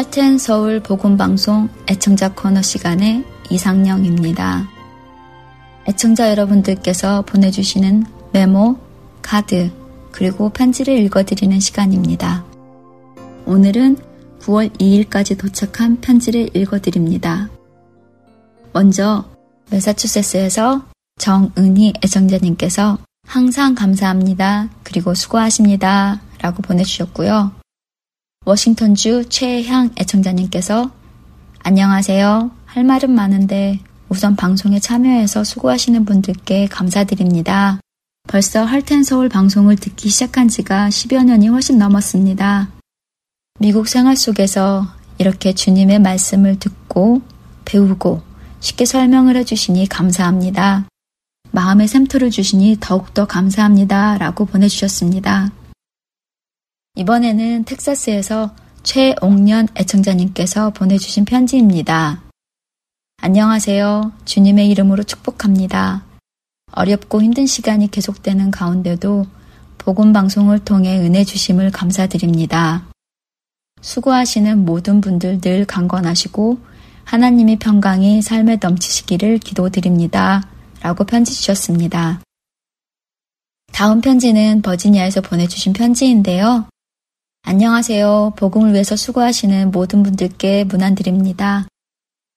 할텐 서울 복음방송 애청자 코너 시간의 이상령입니다. 애청자 여러분들께서 보내주시는 메모, 카드, 그리고 편지를 읽어드리는 시간입니다. 오늘은 9월 2일까지 도착한 편지를 읽어드립니다. 먼저 메사추세츠에서 정은희 애청자님께서 항상 감사합니다. 그리고 수고하십니다. 라고 보내주셨고요. 워싱턴주 최향 애청자님께서 안녕하세요. 할 말은 많은데 우선 방송에 참여해서 수고하시는 분들께 감사드립니다. 벌써 할텐 서울 방송을 듣기 시작한 지가 10여 년이 훨씬 넘었습니다. 미국 생활 속에서 이렇게 주님의 말씀을 듣고 배우고 쉽게 설명을 해주시니 감사합니다. 마음의 샘터를 주시니 더욱더 감사합니다. 라고 보내주셨습니다. 이번에는 텍사스에서 최옥년 애청자님께서 보내주신 편지입니다. 안녕하세요. 주님의 이름으로 축복합니다. 어렵고 힘든 시간이 계속되는 가운데도 복음 방송을 통해 은혜 주심을 감사드립니다. 수고하시는 모든 분들 늘 강건하시고 하나님의 평강이 삶에 넘치시기를 기도드립니다. 라고 편지 주셨습니다. 다음 편지는 버지니아에서 보내주신 편지인데요. 안녕하세요. 복음을 위해서 수고하시는 모든 분들께 문안드립니다.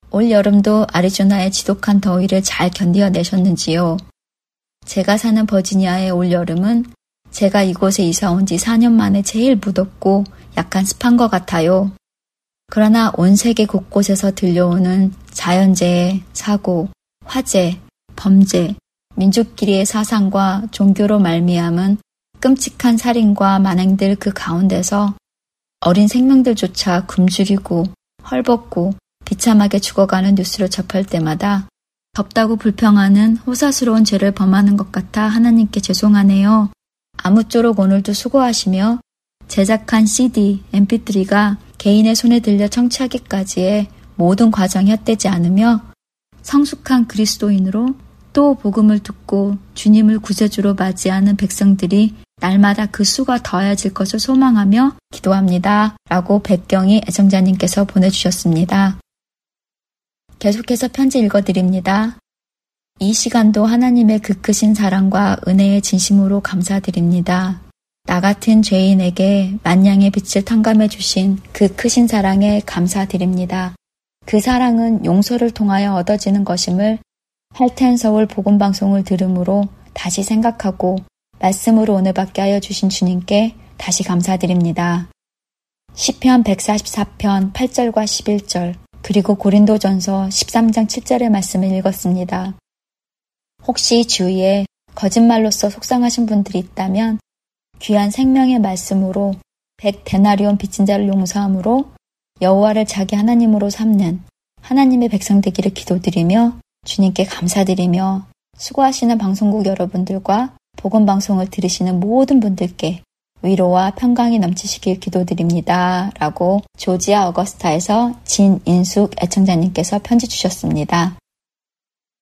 올 여름도 아리조나의 지독한 더위를 잘 견디어내셨는지요? 제가 사는 버지니아의 올 여름은 제가 이곳에 이사 온 지 4년 만에 제일 무덥고 약간 습한 것 같아요. 그러나 온 세계 곳곳에서 들려오는 자연재해, 사고, 화재, 범죄, 민족끼리의 사상과 종교로 말미암은 끔찍한 살인과 만행들 그 가운데서 어린 생명들조차 굶주리고 헐벗고 비참하게 죽어가는 뉴스를 접할 때마다 덥다고 불평하는 호사스러운 죄를 범하는 것 같아 하나님께 죄송하네요. 아무쪼록 오늘도 수고하시며 제작한 CD, MP3가 개인의 손에 들려 청취하기까지의 모든 과정이 헛되지 않으며 성숙한 그리스도인으로 또 복음을 듣고 주님을 구세주로 맞이하는 백성들이 날마다 그 수가 더해질 것을 소망하며 기도합니다. 라고 백경희 애청자님께서 보내주셨습니다. 계속해서 편지 읽어드립니다. 이 시간도 하나님의 그 크신 사랑과 은혜의 진심으로 감사드립니다. 나 같은 죄인에게 만냥의 빛을 탕감해 주신 그 크신 사랑에 감사드립니다. 그 사랑은 용서를 통하여 얻어지는 것임을 할텐 서울 복음 방송을 들음으로 다시 생각하고 말씀으로 오늘 받게 하여 주신 주님께 다시 감사드립니다. 시편 144편 8절과 11절 그리고 고린도전서 13장 7절의 말씀을 읽었습니다. 혹시 주위에 거짓말로써 속상하신 분들이 있다면 귀한 생명의 말씀으로 백 데나리온 빚진 자를 용서함으로 여호와를 자기 하나님으로 삼는 하나님의 백성 되기를 기도드리며 주님께 감사드리며 수고하시는 방송국 여러분들과 복음 방송을 들으시는 모든 분들께 위로와 평강이 넘치시길 기도드립니다. 라고 조지아 어거스타에서 진인숙 애청자님께서 편지 주셨습니다.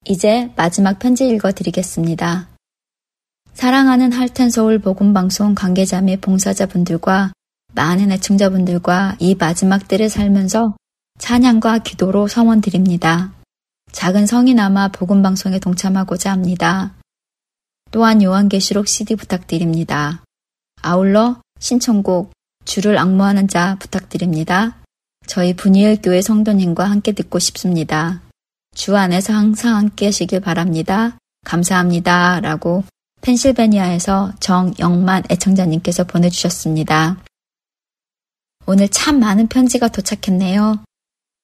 이제 마지막 편지 읽어드리겠습니다. 사랑하는 할텐 서울 복음 방송 관계자 및 봉사자분들과 많은 애청자분들과 이 마지막 때를 살면서 찬양과 기도로 성원 드립니다. 작은 성이나마 복음 방송에 동참하고자 합니다. 또한 요한계시록 CD 부탁드립니다. 아울러 신청곡 주를 악무하는 자 부탁드립니다. 저희 분이엘 교회 성도님과 함께 듣고 싶습니다. 주 안에서 항상 함께 하시길 바랍니다. 감사합니다. 라고 펜실베니아에서 정영만 애청자님께서 보내주셨습니다. 오늘 참 많은 편지가 도착했네요.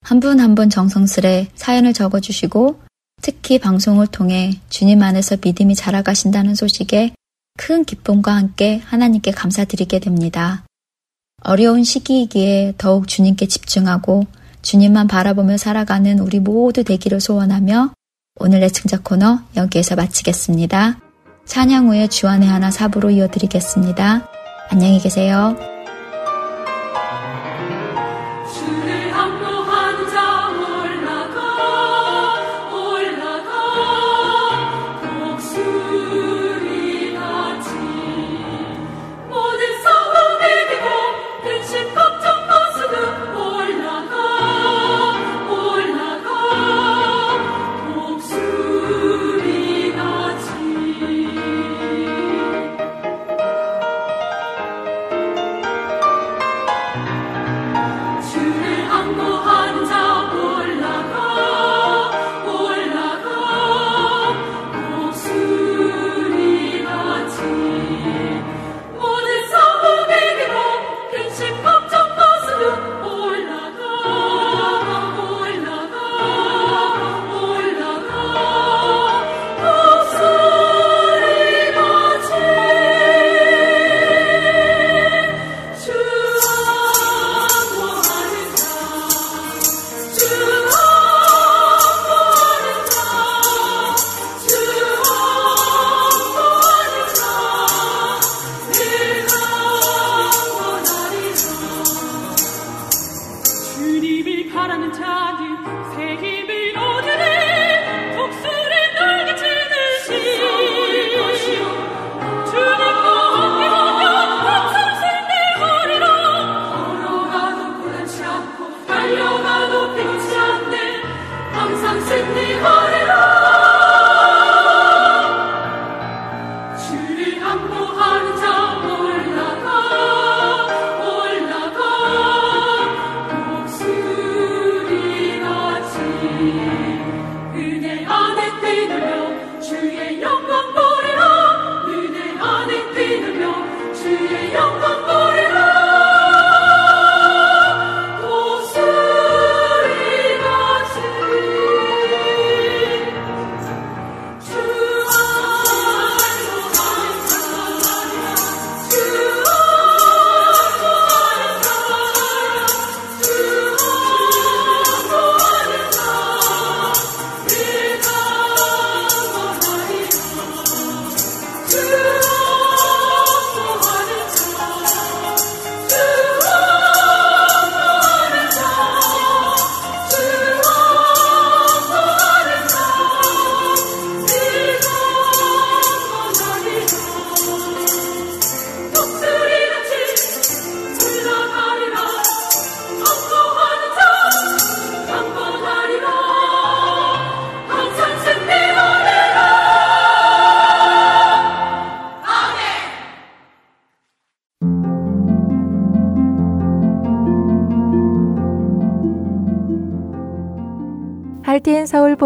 한 분 한 분 정성스레 사연을 적어주시고 특히 방송을 통해 주님 안에서 믿음이 자라가신다는 소식에 큰 기쁨과 함께 하나님께 감사드리게 됩니다. 어려운 시기이기에 더욱 주님께 집중하고 주님만 바라보며 살아가는 우리 모두 되기를 소원하며 오늘 의 증자 코너 여기에서 마치겠습니다. 찬양 후에 주안의 하나 사부로 이어드리겠습니다. 안녕히 계세요.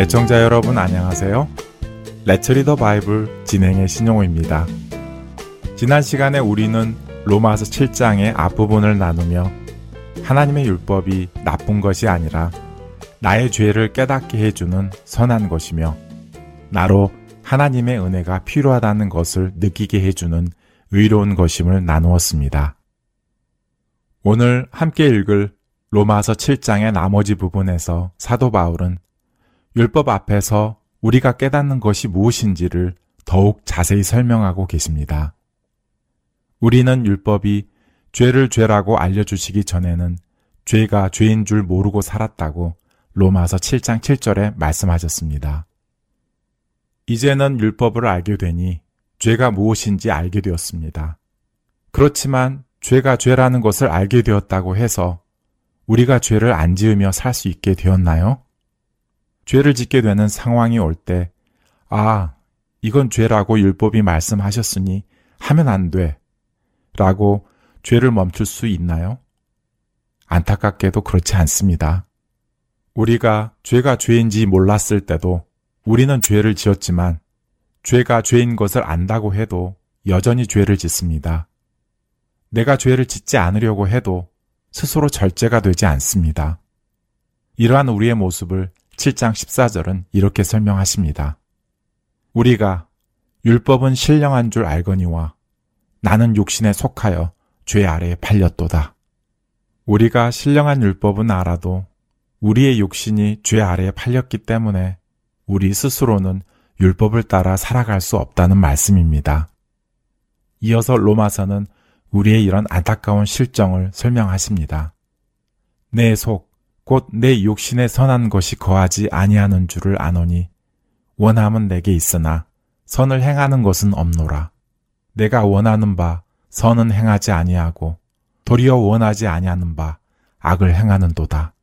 애청자 여러분 안녕하세요. Let's Read the Bible 진행의 신용호입니다. 지난 시간에 우리는 로마서 7장의 앞부분을 나누며 하나님의 율법이 나쁜 것이 아니라 나의 죄를 깨닫게 해주는 선한 것이며 나로 하나님의 은혜가 필요하다는 것을 느끼게 해주는 의로운 것임을 나누었습니다. 오늘 함께 읽을 로마서 7장의 나머지 부분에서 사도 바울은 율법 앞에서 우리가 깨닫는 것이 무엇인지를 더욱 자세히 설명하고 계십니다. 우리는 율법이 죄를 죄라고 알려주시기 전에는 죄가 죄인 줄 모르고 살았다고 로마서 7장 7절에 말씀하셨습니다. 이제는 율법을 알게 되니 죄가 무엇인지 알게 되었습니다. 그렇지만 죄가 죄라는 것을 알게 되었다고 해서 우리가 죄를 안 지으며 살 수 있게 되었나요? 죄를 짓게 되는 상황이 올 때, 아, 이건 죄라고 율법이 말씀하셨으니 하면 안 돼. 라고 죄를 멈출 수 있나요? 안타깝게도 그렇지 않습니다. 우리가 죄가 죄인지 몰랐을 때도 우리는 죄를 지었지만 죄가 죄인 것을 안다고 해도 여전히 죄를 짓습니다. 내가 죄를 짓지 않으려고 해도 스스로 절제가 되지 않습니다. 이러한 우리의 모습을 7장 14절은 이렇게 설명하십니다. 우리가 율법은 신령한 줄 알거니와 나는 육신에 속하여 죄 아래에 팔렸도다. 우리가 신령한 율법은 알아도 우리의 육신이 죄 아래에 팔렸기 때문에 우리 스스로는 율법을 따라 살아갈 수 없다는 말씀입니다. 이어서 로마서는 우리의 이런 안타까운 실정을 설명하십니다. 내 속, 곧 내 육신에 선한 것이 거하지 아니하는 줄을 아노니 원함은 내게 있으나 선을 행하는 것은 없노라. 내가 원하는 바 선은 행하지 아니하고 도리어 원하지 아니하는 바 악을 행하는도다.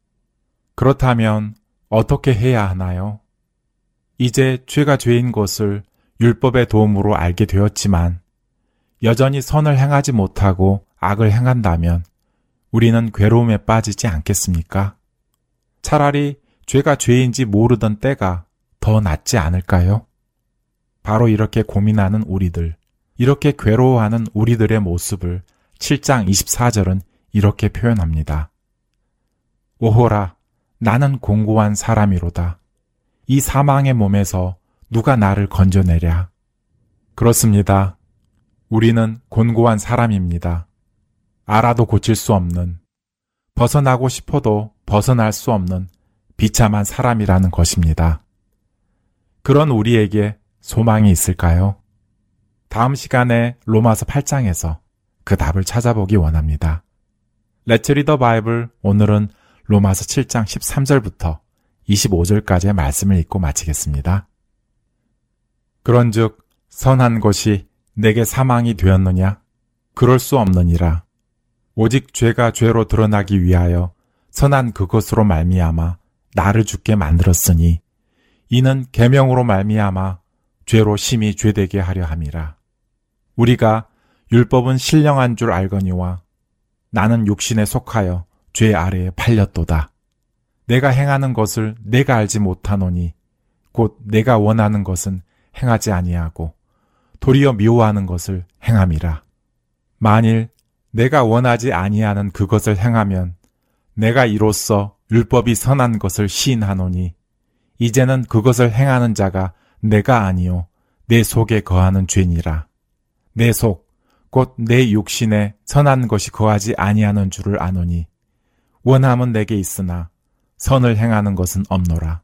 그렇다면 어떻게 해야 하나요? 이제 죄가 죄인 것을 율법의 도움으로 알게 되었지만 여전히 선을 행하지 못하고 악을 행한다면 우리는 괴로움에 빠지지 않겠습니까? 차라리 죄가 죄인지 모르던 때가 더 낫지 않을까요? 바로 이렇게 고민하는 우리들, 이렇게 괴로워하는 우리들의 모습을 7장 24절은 이렇게 표현합니다. 오호라, 나는 공고한 사람이로다. 이 사망의 몸에서 누가 나를 건져내랴. 그렇습니다. 우리는 곤고한 사람입니다. 알아도 고칠 수 없는, 벗어나고 싶어도 벗어날 수 없는 비참한 사람이라는 것입니다. 그런 우리에게 소망이 있을까요? 다음 시간에 로마서 8장에서 그 답을 찾아보기 원합니다. 레츠 리더 바이블 오늘은 로마서 7장 13절부터 25절까지의 말씀을 읽고 마치겠습니다. 그런즉 선한 것이 내게 사망이 되었느냐? 그럴 수 없느니라. 오직 죄가 죄로 드러나기 위하여 선한 그것으로 말미암아 나를 죽게 만들었으니 이는 계명으로 말미암아 죄로 심히 죄되게 하려 함이라. 우리가 율법은 신령한 줄 알거니와 나는 육신에 속하여 죄 아래에 팔렸도다. 내가 행하는 것을 내가 알지 못하노니 곧 내가 원하는 것은 행하지 아니하고 도리어 미워하는 것을 행함이라. 만일 내가 원하지 아니하는 그것을 행하면 내가 이로써 율법이 선한 것을 시인하노니 이제는 그것을 행하는 자가 내가 아니요 내 속에 거하는 죄니라. 내 속, 곧 내 육신에 선한 것이 거하지 아니하는 줄을 아노니, 원함은 내게 있으나 선을 행하는 것은 없노라.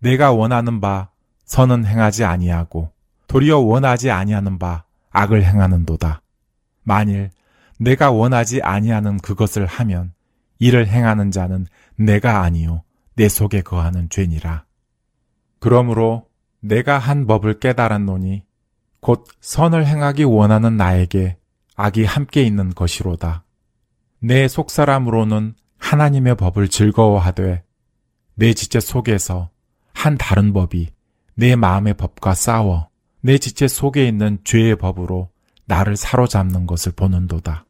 내가 원하는 바 선은 행하지 아니하고 도리어 원하지 아니하는 바 악을 행하는도다. 만일 내가 원하지 아니하는 그것을 하면 이를 행하는 자는 내가 아니요 내 속에 거하는 죄니라. 그러므로 내가 한 법을 깨달았노니 곧 선을 행하기 원하는 나에게 악이 함께 있는 것이로다. 내 속사람으로는 하나님의 법을 즐거워하되 내 지체 속에서 한 다른 법이 내 마음의 법과 싸워 내 지체 속에 있는 죄의 법으로 나를 사로잡는 것을 보는도다.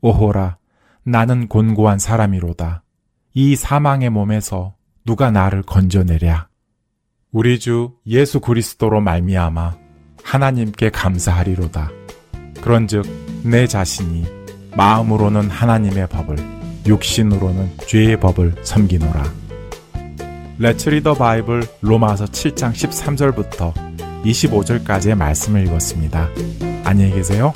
오호라, 나는 곤고한 사람이로다. 이 사망의 몸에서 누가 나를 건져내랴. 우리 주 예수 그리스도로 말미암아 하나님께 감사하리로다. 그런즉 내 자신이 마음으로는 하나님의 법을 육신으로는 죄의 법을 섬기노라. 레츠 리더 바이블 로마서 7장 13절부터 25절까지의 말씀을 읽었습니다. 안녕히 계세요.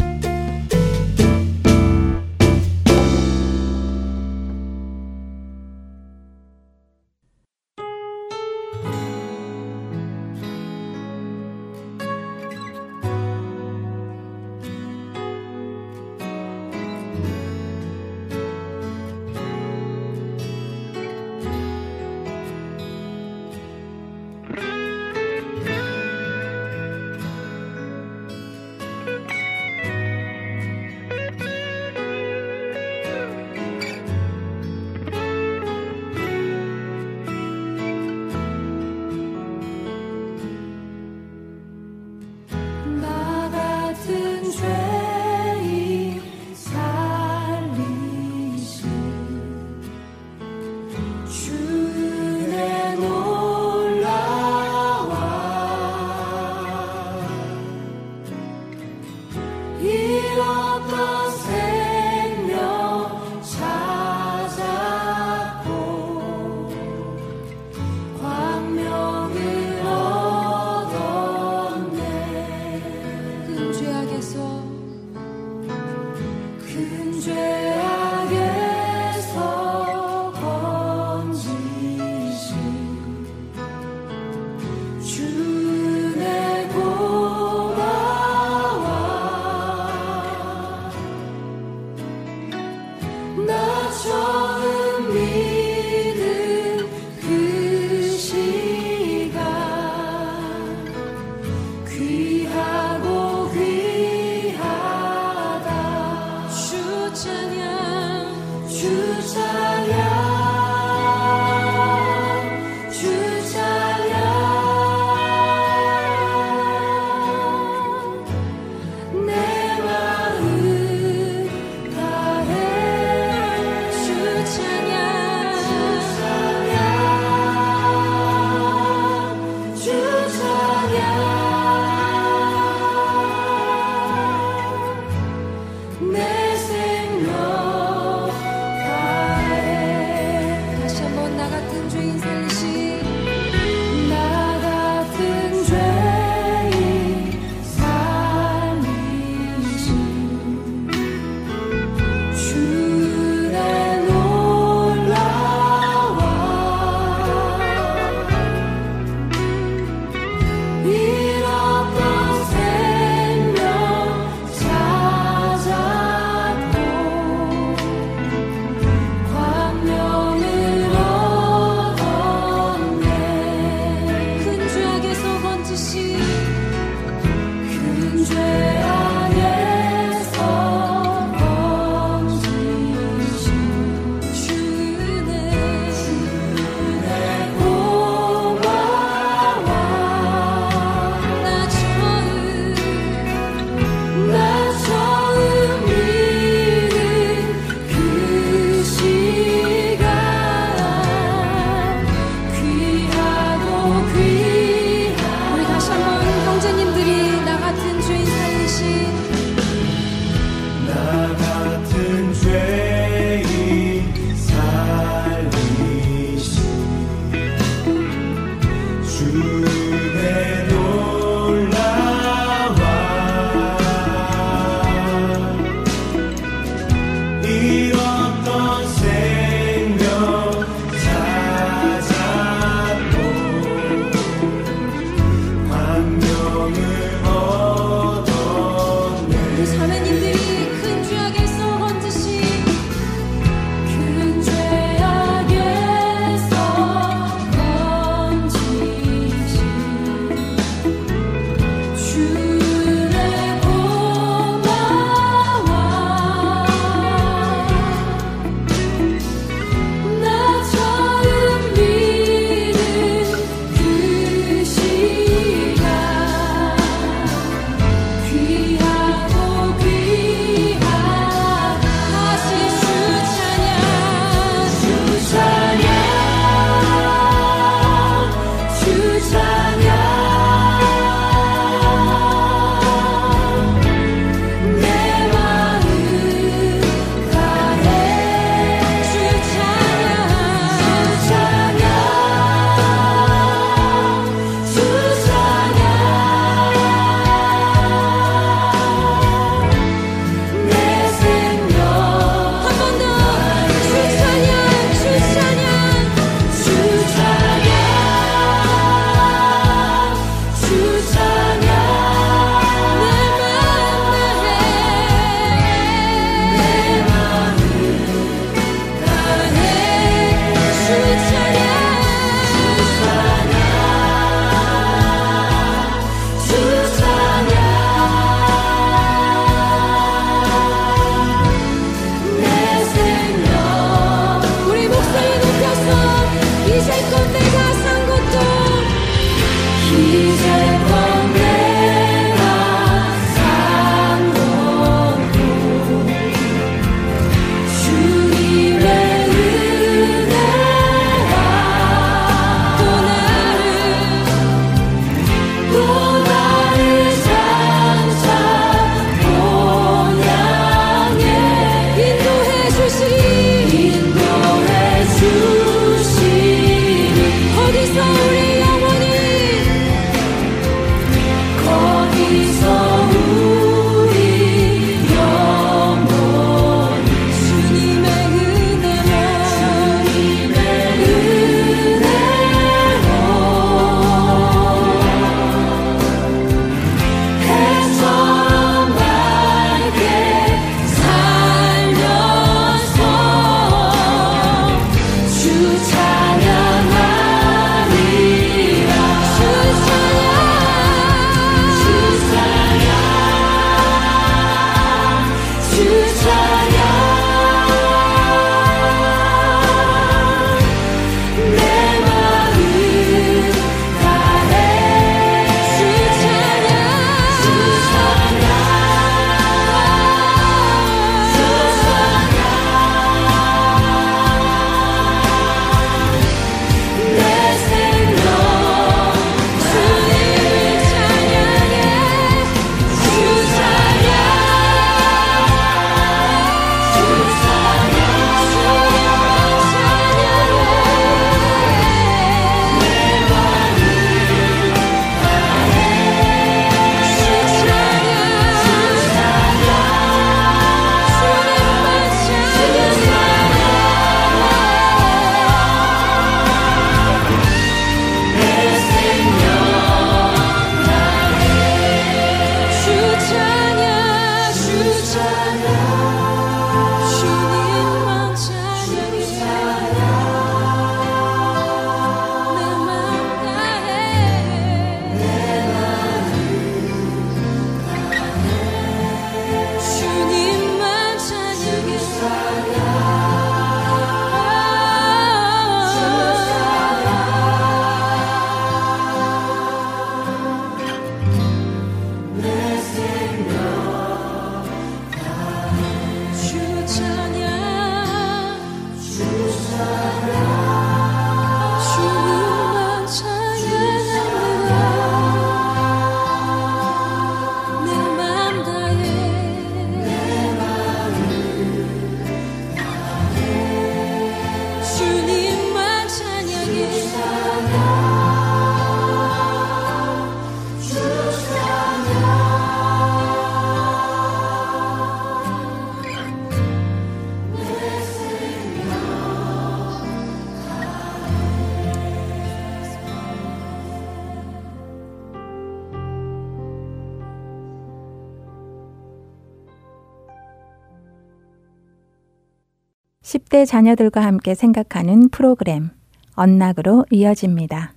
10대 자녀들과 함께 생각하는 프로그램 언락으로 이어집니다.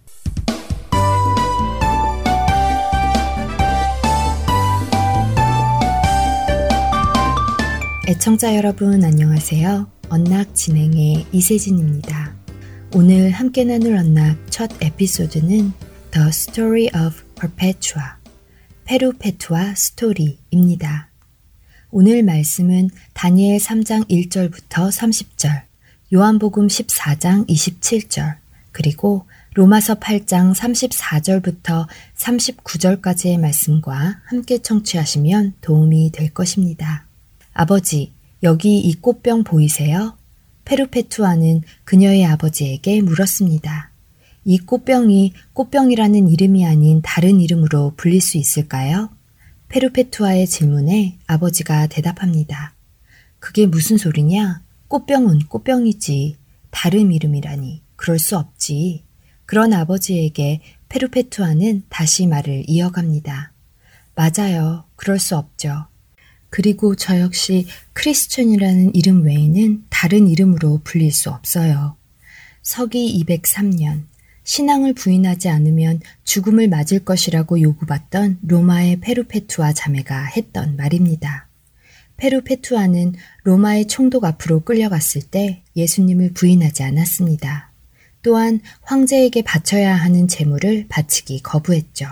애청자 여러분 안녕하세요. 언락 진행의 이세진입니다. 오늘 함께 나눌 언락 첫 에피소드는 The Story of Perpetua, 페루페투아 스토리입니다. 오늘 말씀은 다니엘 3장 1절부터 30절, 요한복음 14장 27절, 그리고 로마서 8장 34절부터 39절까지의 말씀과 함께 청취하시면 도움이 될 것입니다. 아버지, 여기 이 꽃병 보이세요? 페루페투아는 그녀의 아버지에게 물었습니다. 이 꽃병이 꽃병이라는 이름이 아닌 다른 이름으로 불릴 수 있을까요? 페루페투아의 질문에 아버지가 대답합니다. 그게 무슨 소리냐? 꽃병은 꽃병이지. 다른 이름이라니. 그럴 수 없지. 그런 아버지에게 페루페투아는 다시 말을 이어갑니다. 맞아요. 그럴 수 없죠. 그리고 저 역시 크리스천이라는 이름 외에는 다른 이름으로 불릴 수 없어요. 서기 203년 신앙을 부인하지 않으면 죽음을 맞을 것이라고 요구받던 로마의 페루페투아 자매가 했던 말입니다. 페루페투아는 로마의 총독 앞으로 끌려갔을 때 예수님을 부인하지 않았습니다. 또한 황제에게 바쳐야 하는 재물을 바치기 거부했죠.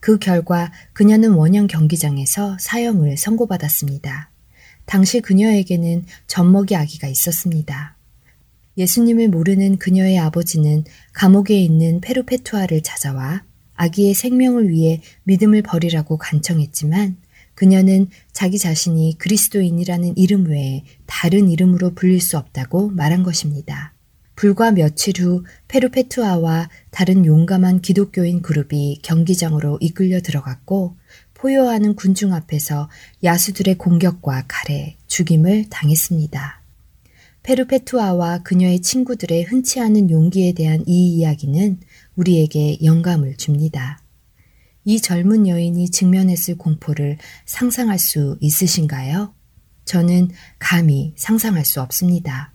그 결과 그녀는 원형 경기장에서 사형을 선고받았습니다. 당시 그녀에게는 젖먹이 아기가 있었습니다. 예수님을 모르는 그녀의 아버지는 감옥에 있는 페루페투아를 찾아와 아기의 생명을 위해 믿음을 버리라고 간청했지만 그녀는 자기 자신이 그리스도인이라는 이름 외에 다른 이름으로 불릴 수 없다고 말한 것입니다. 불과 며칠 후 페루페투아와 다른 용감한 기독교인 그룹이 경기장으로 이끌려 들어갔고 포효하는 군중 앞에서 야수들의 공격과 칼에 죽임을 당했습니다. 페루페투아와 그녀의 친구들의 흔치 않은 용기에 대한 이 이야기는 우리에게 영감을 줍니다. 이 젊은 여인이 직면했을 공포를 상상할 수 있으신가요? 저는 감히 상상할 수 없습니다.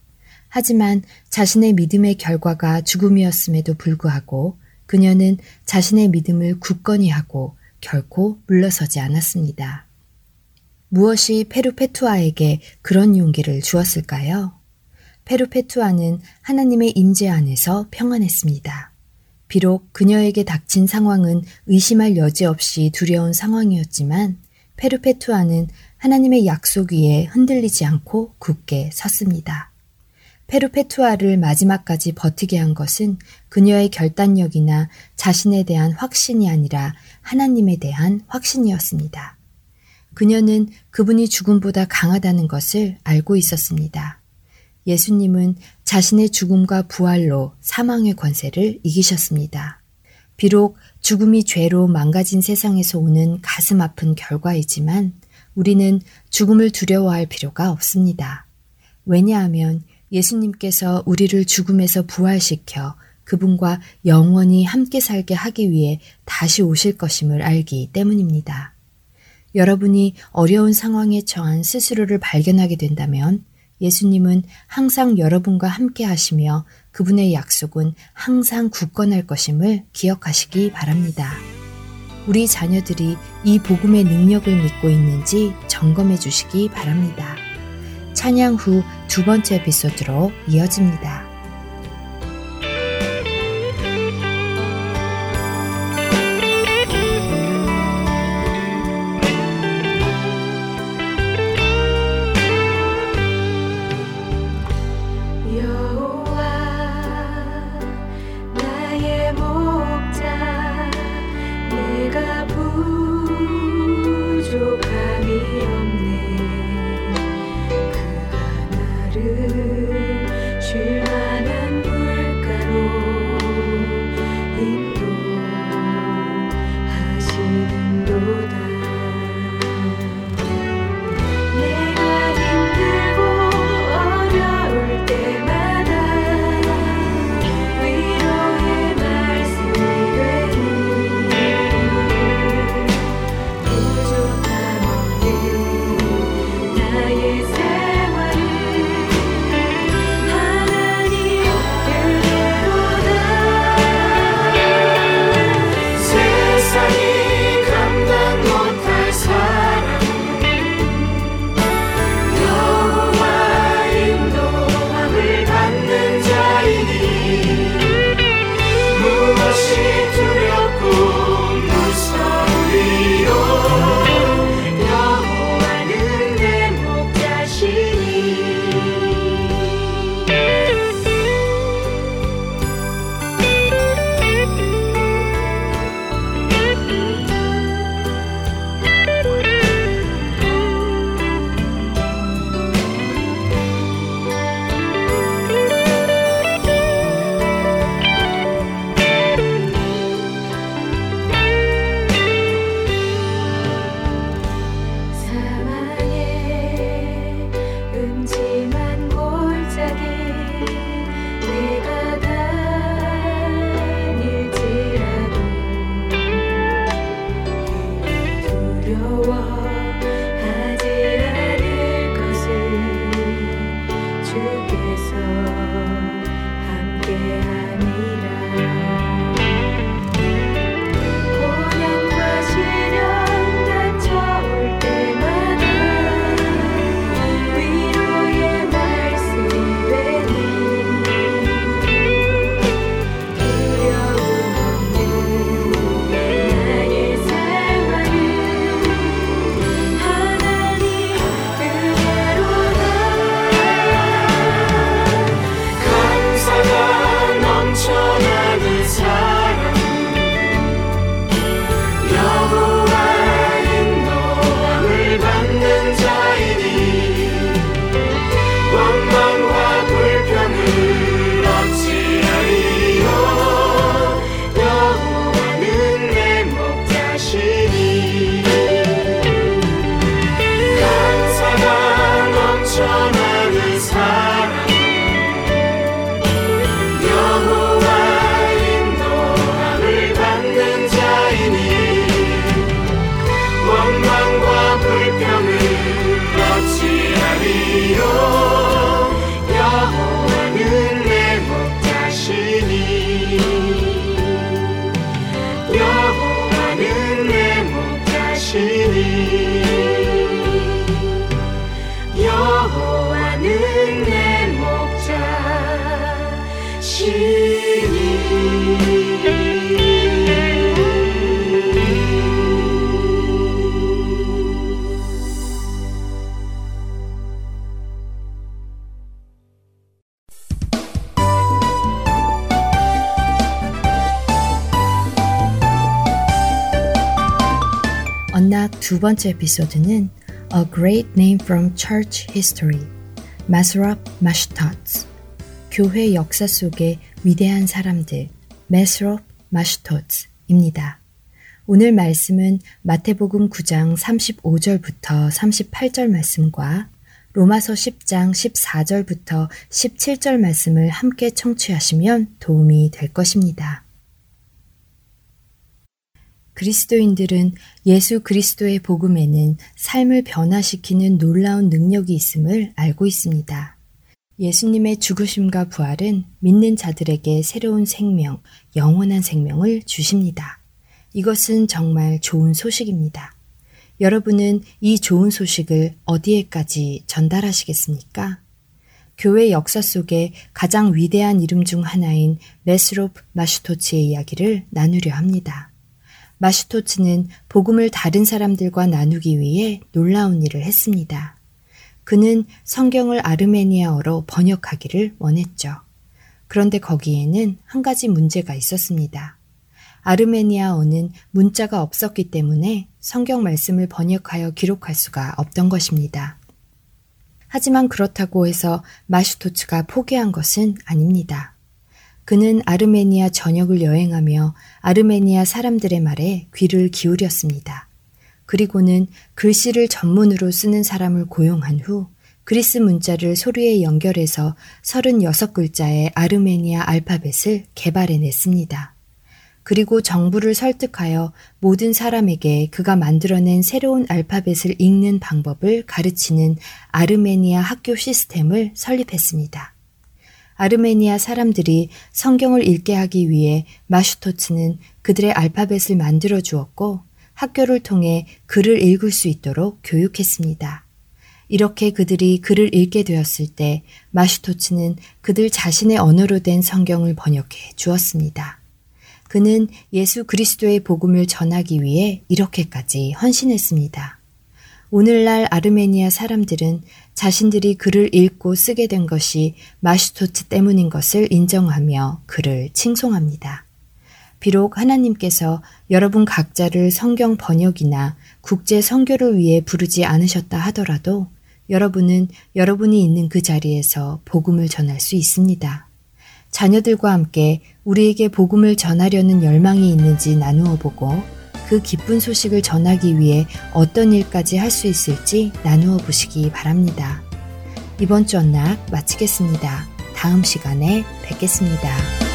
하지만 자신의 믿음의 결과가 죽음이었음에도 불구하고 그녀는 자신의 믿음을 굳건히 하고 결코 물러서지 않았습니다. 무엇이 페루페투아에게 그런 용기를 주었을까요? 페루페투아는 하나님의 임재 안에서 평안했습니다. 비록 그녀에게 닥친 상황은 의심할 여지 없이 두려운 상황이었지만 페루페투아는 하나님의 약속 위에 흔들리지 않고 굳게 섰습니다. 페루페투아를 마지막까지 버티게 한 것은 그녀의 결단력이나 자신에 대한 확신이 아니라 하나님에 대한 확신이었습니다. 그녀는 그분이 죽음보다 강하다는 것을 알고 있었습니다. 예수님은 자신의 죽음과 부활로 사망의 권세를 이기셨습니다. 비록 죽음이 죄로 망가진 세상에서 오는 가슴 아픈 결과이지만 우리는 죽음을 두려워할 필요가 없습니다. 왜냐하면 예수님께서 우리를 죽음에서 부활시켜 그분과 영원히 함께 살게 하기 위해 다시 오실 것임을 알기 때문입니다. 여러분이 어려운 상황에 처한 스스로를 발견하게 된다면 예수님은 항상 여러분과 함께 하시며 그분의 약속은 항상 굳건할 것임을 기억하시기 바랍니다. 우리 자녀들이 이 복음의 능력을 믿고 있는지 점검해 주시기 바랍니다. 찬양 후 두 번째 에피소드로 이어집니다. 두 번째 에피소드는 A Great Name from Church History, 마스랍 마슈토츠, 교회 역사 속의 위대한 사람들, 메스롭 마슈토츠입니다. 오늘 말씀은 마태복음 9장 35절부터 38절 말씀과 로마서 10장 14절부터 17절 말씀을 함께 청취하시면 도움이 될 것입니다. 그리스도인들은 예수 그리스도의 복음에는 삶을 변화시키는 놀라운 능력이 있음을 알고 있습니다. 예수님의 죽으심과 부활은 믿는 자들에게 새로운 생명, 영원한 생명을 주십니다. 이것은 정말 좋은 소식입니다. 여러분은 이 좋은 소식을 어디에까지 전달하시겠습니까? 교회 역사 속에 가장 위대한 이름 중 하나인 메스롭 마슈토치의 이야기를 나누려 합니다. 마슈토츠는 복음을 다른 사람들과 나누기 위해 놀라운 일을 했습니다. 그는 성경을 아르메니아어로 번역하기를 원했죠. 그런데 거기에는 한 가지 문제가 있었습니다. 아르메니아어는 문자가 없었기 때문에 성경 말씀을 번역하여 기록할 수가 없던 것입니다. 하지만 그렇다고 해서 마슈토츠가 포기한 것은 아닙니다. 그는 아르메니아 전역을 여행하며 아르메니아 사람들의 말에 귀를 기울였습니다. 그리고는 글씨를 전문으로 쓰는 사람을 고용한 후 그리스 문자를 소리에 연결해서 36글자의 아르메니아 알파벳을 개발해냈습니다. 그리고 정부를 설득하여 모든 사람에게 그가 만들어낸 새로운 알파벳을 읽는 방법을 가르치는 아르메니아 학교 시스템을 설립했습니다. 아르메니아 사람들이 성경을 읽게 하기 위해 마슈토츠는 그들의 알파벳을 만들어 주었고 학교를 통해 글을 읽을 수 있도록 교육했습니다. 이렇게 그들이 글을 읽게 되었을 때 마슈토츠는 그들 자신의 언어로 된 성경을 번역해 주었습니다. 그는 예수 그리스도의 복음을 전하기 위해 이렇게까지 헌신했습니다. 오늘날 아르메니아 사람들은 자신들이 글을 읽고 쓰게 된 것이 마슈토츠 때문인 것을 인정하며 그를 칭송합니다. 비록 하나님께서 여러분 각자를 성경 번역이나 국제 선교를 위해 부르지 않으셨다 하더라도 여러분은 여러분이 있는 그 자리에서 복음을 전할 수 있습니다. 자녀들과 함께 우리에게 복음을 전하려는 열망이 있는지 나누어 보고 그 기쁜 소식을 전하기 위해 어떤 일까지 할 수 있을지 나누어 보시기 바랍니다. 이번 주 언락 마치겠습니다. 다음 시간에 뵙겠습니다.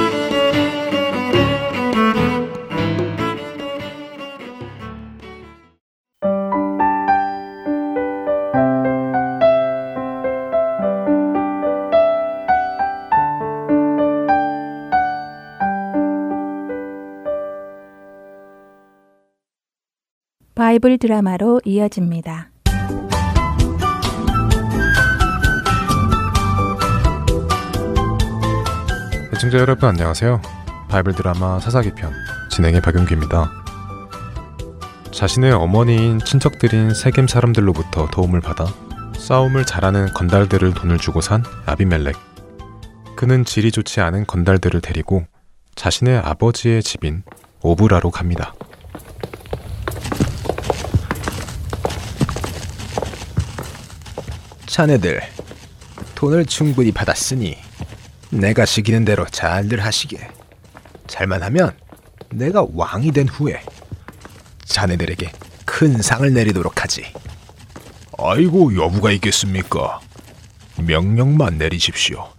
바이블 드라마로 이어집니다. 애청자 여러분 안녕하세요. 바이블 드라마 사사기 편 진행의 박용규입니다. 자신의 어머니의 친척들인 세겜 사람들로부터 도움을 받아 싸움을 잘하는 건달들을 돈을 주고 산 아비멜렉. 그는 질이 좋지 않은 건달들을 데리고 자신의 아버지의 집인 오브라로 갑니다. 자네들 돈을 충분히 받았으니 내가 시키는 대로 잘들 하시게. 잘만 하면 내가 왕이 된 후에 자네들에게 큰 상을 내리도록 하지. 아이고 여부가 있겠습니까? 명령만 내리십시오.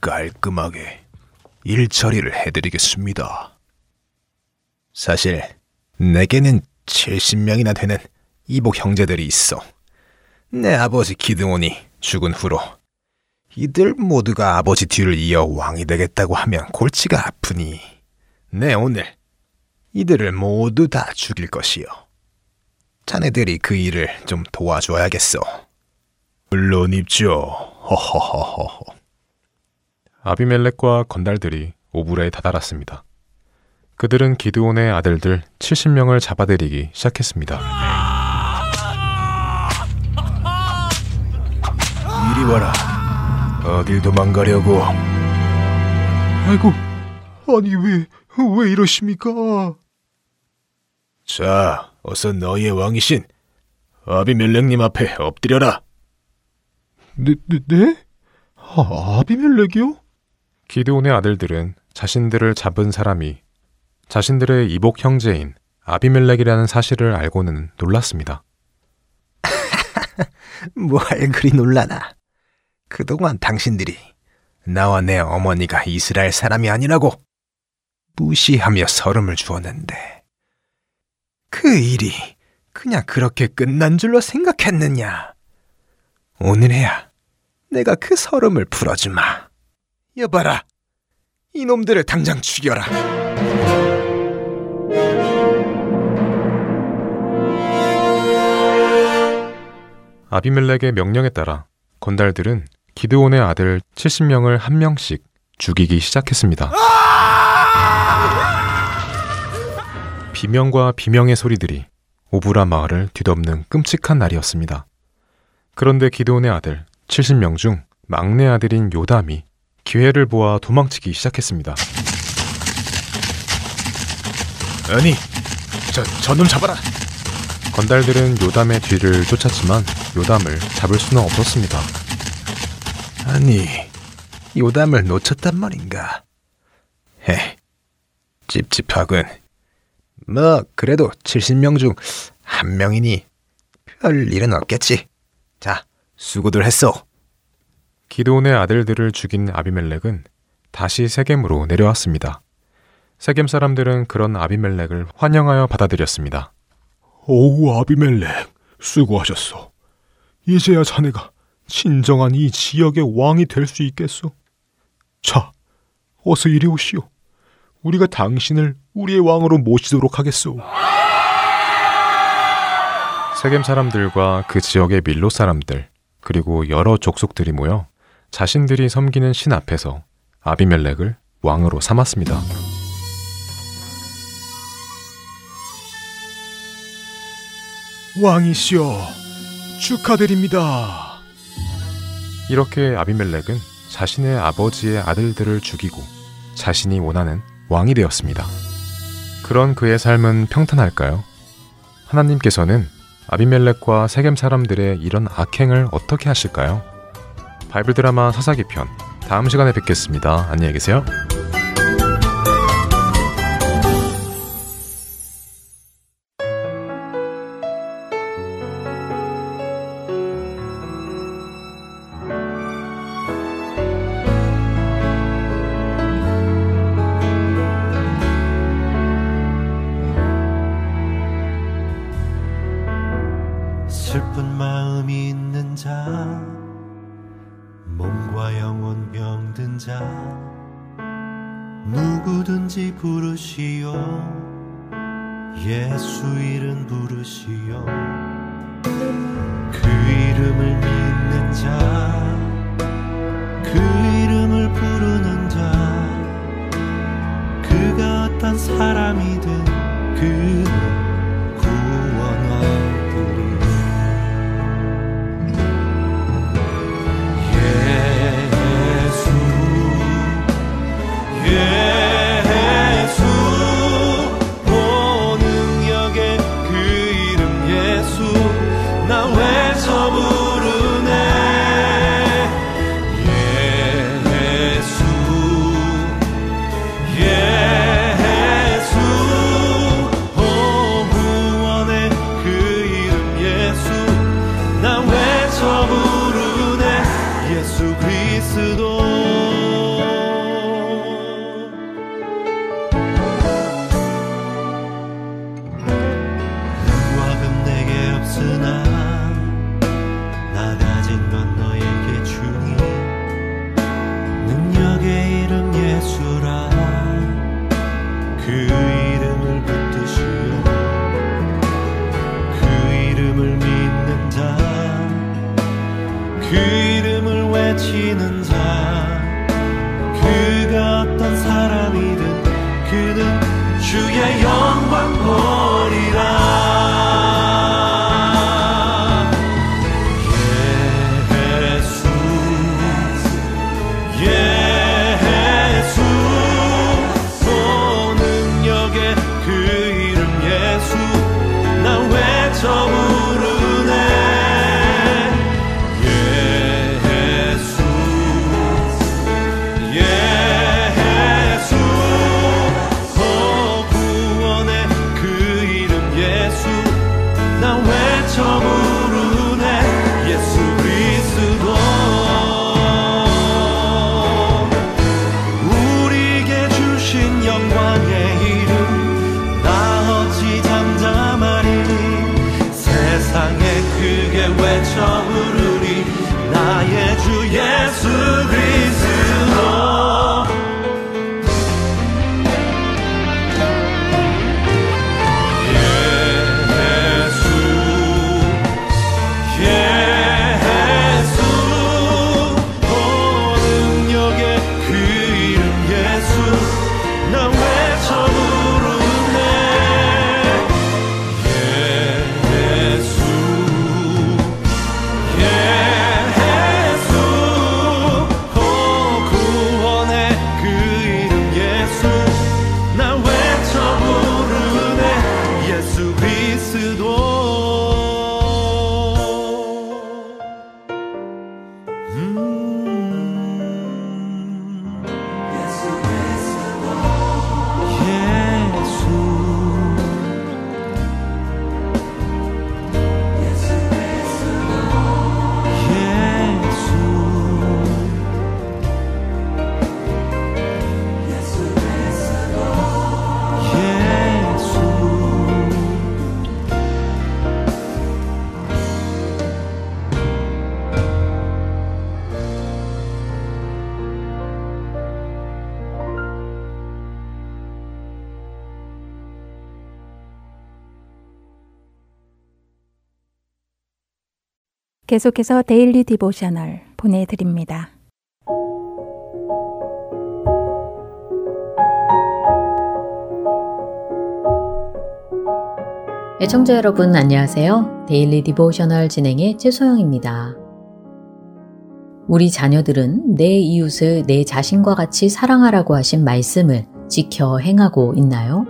깔끔하게 일 처리를 해드리겠습니다. 사실 내게는 70명이나 되는 이복 형제들이 있어. 내 아버지 기드온이 죽은 후로 이들 모두가 아버지 뒤를 이어 왕이 되겠다고 하면 골치가 아프니 내 오늘 이들을 모두 다 죽일 것이요. 자네들이 그 일을 좀 도와줘야겠어. 물론 입죠. 허허허허. 아비멜렉과 건달들이 오브라에 다다랐습니다. 그들은 기드온의 아들들 70명을 잡아들이기 시작했습니다. 이리 와라. 어딜 도망가려고? 아이고, 아니 왜, 왜 이러십니까? 자, 어서 너희의 왕이신 아비멜렉님 앞에 엎드려라. 네, 네, 네? 아, 아비멜렉이요? 기드온의 아들들은 자신들을 잡은 사람이 자신들의 이복 형제인 아비멜렉이라는 사실을 알고는 놀랐습니다. 뭘 그리 놀라나? 그동안 당신들이 나와 내 어머니가 이스라엘 사람이 아니라고 무시하며 서름을 주었는데 그 일이 그냥 그렇게 끝난 줄로 생각했느냐? 오늘에야 내가 그 서름을 풀어주마. 여봐라, 이놈들을 당장 죽여라. 아비멜렉의 명령에 따라 건달들은 기드온의 아들 70명을 한 명씩 죽이기 시작했습니다. 비명과 비명의 소리들이 오브라 마을을 뒤덮는 끔찍한 날이었습니다. 그런데 기드온의 아들 70명 중 막내 아들인 요담이 기회를 보아 도망치기 시작했습니다. 아니, 저, 저놈 잡아라. 건달들은 요담의 뒤를 쫓았지만 요담을 잡을 수는 없었습니다. 아니, 요담을 놓쳤단 말인가? 헤, 찝찝하군. 뭐, 그래도 70명 중 한 명이니 별 일은 없겠지. 자, 수고들 했어. 기드온의 아들들을 죽인 아비멜렉은 다시 세겜으로 내려왔습니다. 세겜 사람들은 그런 아비멜렉을 환영하여 받아들였습니다. 오우, 아비멜렉, 수고하셨소. 이제야 자네가 진정한 이 지역의 왕이 될 수 있겠소. 자, 어서 이리 오시오. 우리가 당신을 우리의 왕으로 모시도록 하겠소. 세겜 사람들과 그 지역의 밀로 사람들, 그리고 여러 족속들이 모여 자신들이 섬기는 신 앞에서 아비멜렉을 왕으로 삼았습니다. 왕이시여, 축하드립니다. 이렇게 아비멜렉은 자신의 아버지의 아들들을 죽이고 자신이 원하는 왕이 되었습니다. 그런 그의 삶은 평탄할까요? 하나님께서는 아비멜렉과 세겜 사람들의 이런 악행을 어떻게 하실까요? 바이블 드라마 사사기 편 다음 시간에 뵙겠습니다. 안녕히 계세요. 어떤 사람이든 그는 계속해서 Daily Devotional 보내드립니다. 애청자 여러분 안녕하세요. Daily Devotional 진행의 최소영입니다. 우리 자녀들은 내 이웃을 내 자신과 같이 사랑하라고 하신 말씀을 지켜 행하고 있나요?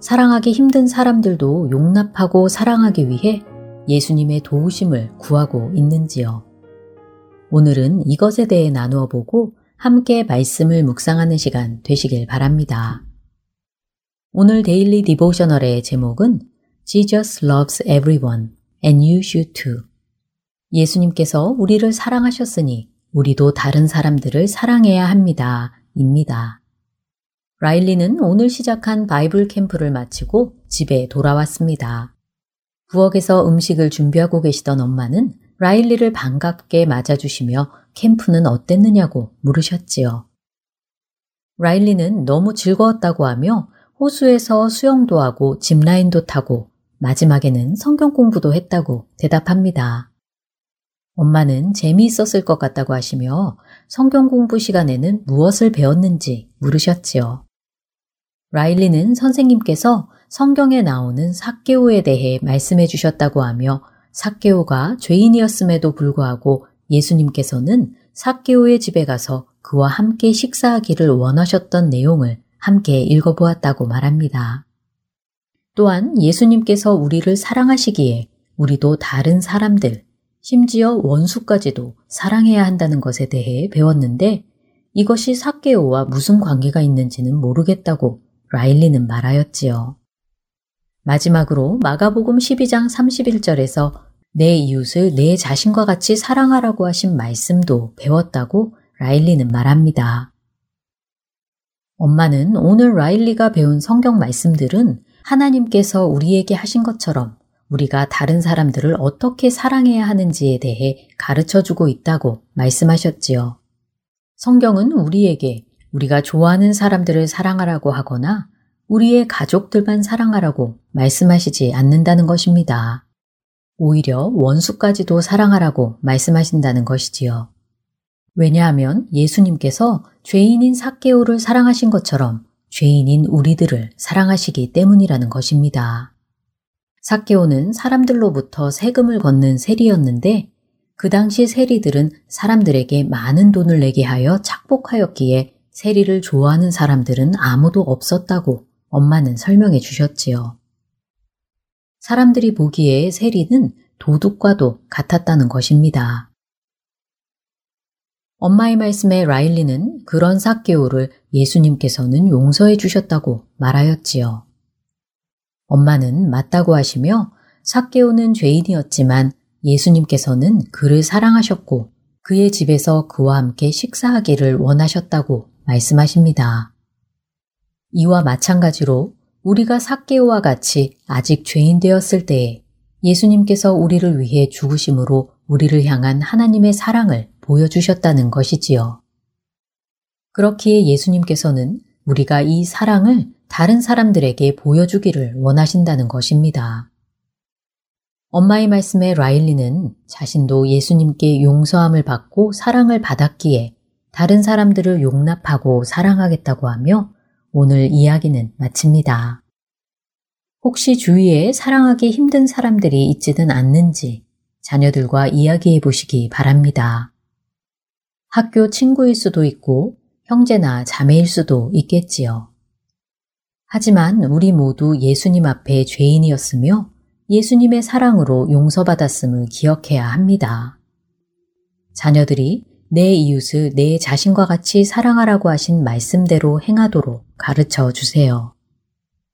사랑하기 힘든 사람들도 용납하고 사랑하기 위해 예수님의 도우심을 구하고 있는지요? 오늘은 이것에 대해 나누어 보고 함께 말씀을 묵상하는 시간 되시길 바랍니다. 오늘 Daily Devotional의 제목은 Jesus loves everyone and you should too. 예수님께서 우리를 사랑하셨으니 우리도 다른 사람들을 사랑해야 합니다. 입니다. 라일리는 오늘 시작한 바이블 캠프를 마치고 집에 돌아왔습니다. 부엌에서 음식을 준비하고 계시던 엄마는 라일리를 반갑게 맞아주시며 캠프는 어땠느냐고 물으셨지요. 라일리는 너무 즐거웠다고 하며 호수에서 수영도 하고 짚라인도 타고 마지막에는 성경 공부도 했다고 대답합니다. 엄마는 재미있었을 것 같다고 하시며 성경 공부 시간에는 무엇을 배웠는지 물으셨지요. 라일리는 선생님께서 성경에 나오는 사케오에 대해 말씀해 주셨다고 하며 사케오가 죄인이었음에도 불구하고 예수님께서는 사케오의 집에 가서 그와 함께 식사하기를 원하셨던 내용을 함께 읽어보았다고 말합니다. 또한 예수님께서 우리를 사랑하시기에 우리도 다른 사람들, 심지어 원수까지도 사랑해야 한다는 것에 대해 배웠는데 이것이 사케오와 무슨 관계가 있는지는 모르겠다고 라일리는 말하였지요. 마지막으로 마가복음 12장 31절에서 내 이웃을 내 자신과 같이 사랑하라고 하신 말씀도 배웠다고 라일리는 말합니다. 엄마는 오늘 라일리가 배운 성경 말씀들은 하나님께서 우리에게 하신 것처럼 우리가 다른 사람들을 어떻게 사랑해야 하는지에 대해 가르쳐 주고 있다고 말씀하셨지요. 성경은 우리에게 우리가 좋아하는 사람들을 사랑하라고 하거나 우리의 가족들만 사랑하라고 말씀하시지 않는다는 것입니다. 오히려 원수까지도 사랑하라고 말씀하신다는 것이지요. 왜냐하면 예수님께서 죄인인 사케오를 사랑하신 것처럼 죄인인 우리들을 사랑하시기 때문이라는 것입니다. 사케오는 사람들로부터 세금을 걷는 세리였는데 그 당시 세리들은 사람들에게 많은 돈을 내게 하여 착복하였기에 세리를 좋아하는 사람들은 아무도 없었다고 엄마는 설명해 주셨지요. 사람들이 보기에 세리는 도둑과도 같았다는 것입니다. 엄마의 말씀에 라일리는 그런 사케오를 예수님께서는 용서해 주셨다고 말하였지요. 엄마는 맞다고 하시며 사케오는 죄인이었지만 예수님께서는 그를 사랑하셨고 그의 집에서 그와 함께 식사하기를 원하셨다고 말씀하십니다. 이와 마찬가지로 우리가 사케오와 같이 아직 죄인 되었을 때에 예수님께서 우리를 위해 죽으심으로 우리를 향한 하나님의 사랑을 보여주셨다는 것이지요. 그렇기에 예수님께서는 우리가 이 사랑을 다른 사람들에게 보여주기를 원하신다는 것입니다. 엄마의 말씀에 라일리는 자신도 예수님께 용서함을 받고 사랑을 받았기에 다른 사람들을 용납하고 사랑하겠다고 하며 오늘 이야기는 마칩니다. 혹시 주위에 사랑하기 힘든 사람들이 있지는 않는지 자녀들과 이야기해 보시기 바랍니다. 학교 친구일 수도 있고 형제나 자매일 수도 있겠지요. 하지만 우리 모두 예수님 앞에 죄인이었으며 예수님의 사랑으로 용서받았음을 기억해야 합니다. 자녀들이 내 이웃을 내 자신과 같이 사랑하라고 하신 말씀대로 행하도록 가르쳐 주세요.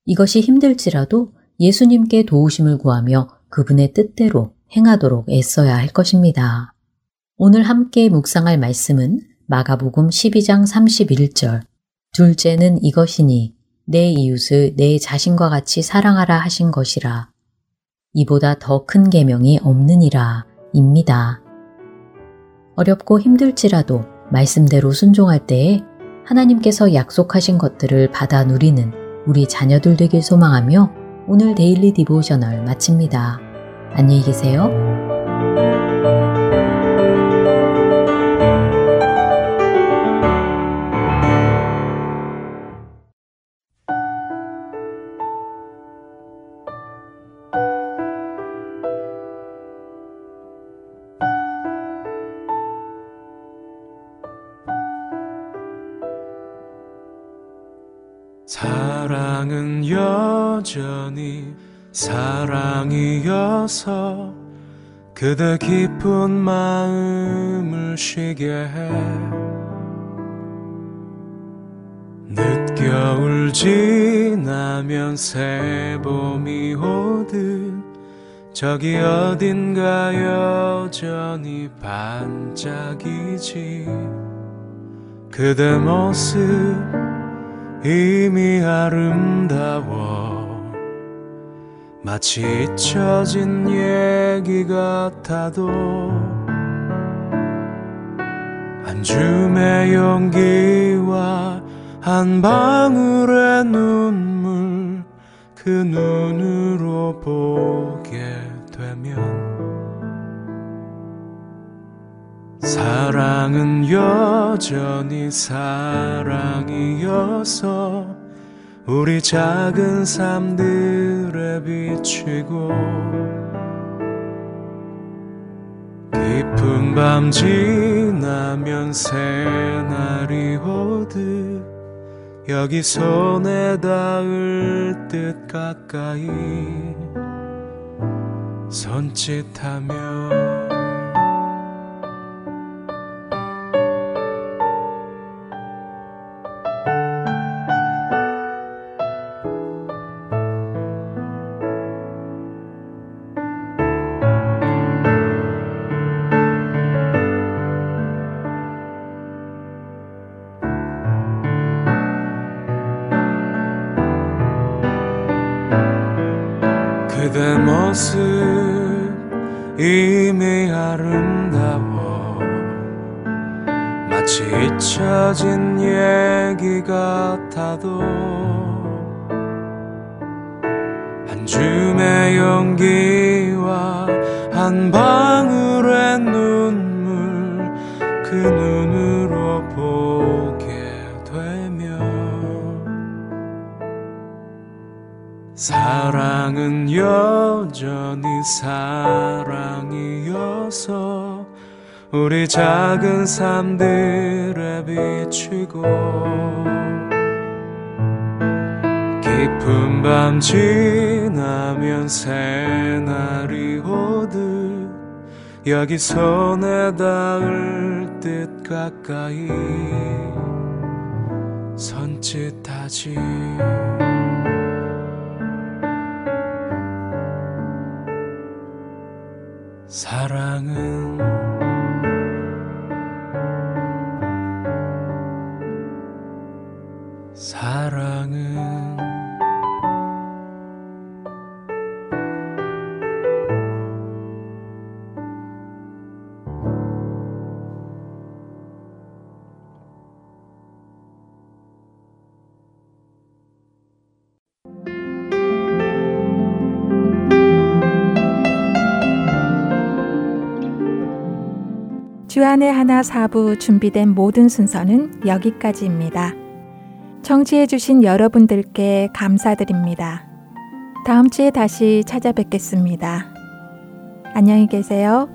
이것이 힘들지라도 예수님께 도우심을 구하며 그분의 뜻대로 행하도록 애써야 할 것입니다. 오늘 함께 묵상할 말씀은 마가복음 12장 31절. 둘째는 이것이니 내 이웃을 내 자신과 같이 사랑하라 하신 것이라. 이보다 더 큰 계명이 없느니라. 입니다. 어렵고 힘들지라도 말씀대로 순종할 때에 하나님께서 약속하신 것들을 받아 누리는 우리 자녀들 되길 소망하며 오늘 daily devotional 마칩니다. 안녕히 계세요. 여전히 사랑이어서 그대 깊은 마음을 쉬게 해. 늦겨울 지나면 새봄이 오듯 저기 어딘가 여전히 반짝이지. 그대 모습 이미 아름다워 마치 잊혀진 얘기 같아도 한 줌의 용기와 한 방울의 눈물 그 눈으로 보게 되면 사랑은 여전히 사랑이어서 우리 작은 삶들에 비치고 깊은 밤 지나면 새날이 오듯 여기 손에 닿을 듯 가까이 손짓하며 잊혀진 얘기 같아도 한 줌의 용기와 한 방울의 눈물 그 눈으로 보게 되면 사랑은 여전히 사랑이어서 우리 작은 삶들에 비추고 깊은 밤 지나면 새날이 오듯 여기 손에 닿을 듯 가까이 손짓하지. 사랑은 사랑은 주안의 하나 사부 준비된 모든 순서는 여기까지입니다. 청취해주신 여러분들께 감사드립니다. 다음 주에 다시 찾아뵙겠습니다. 안녕히 계세요.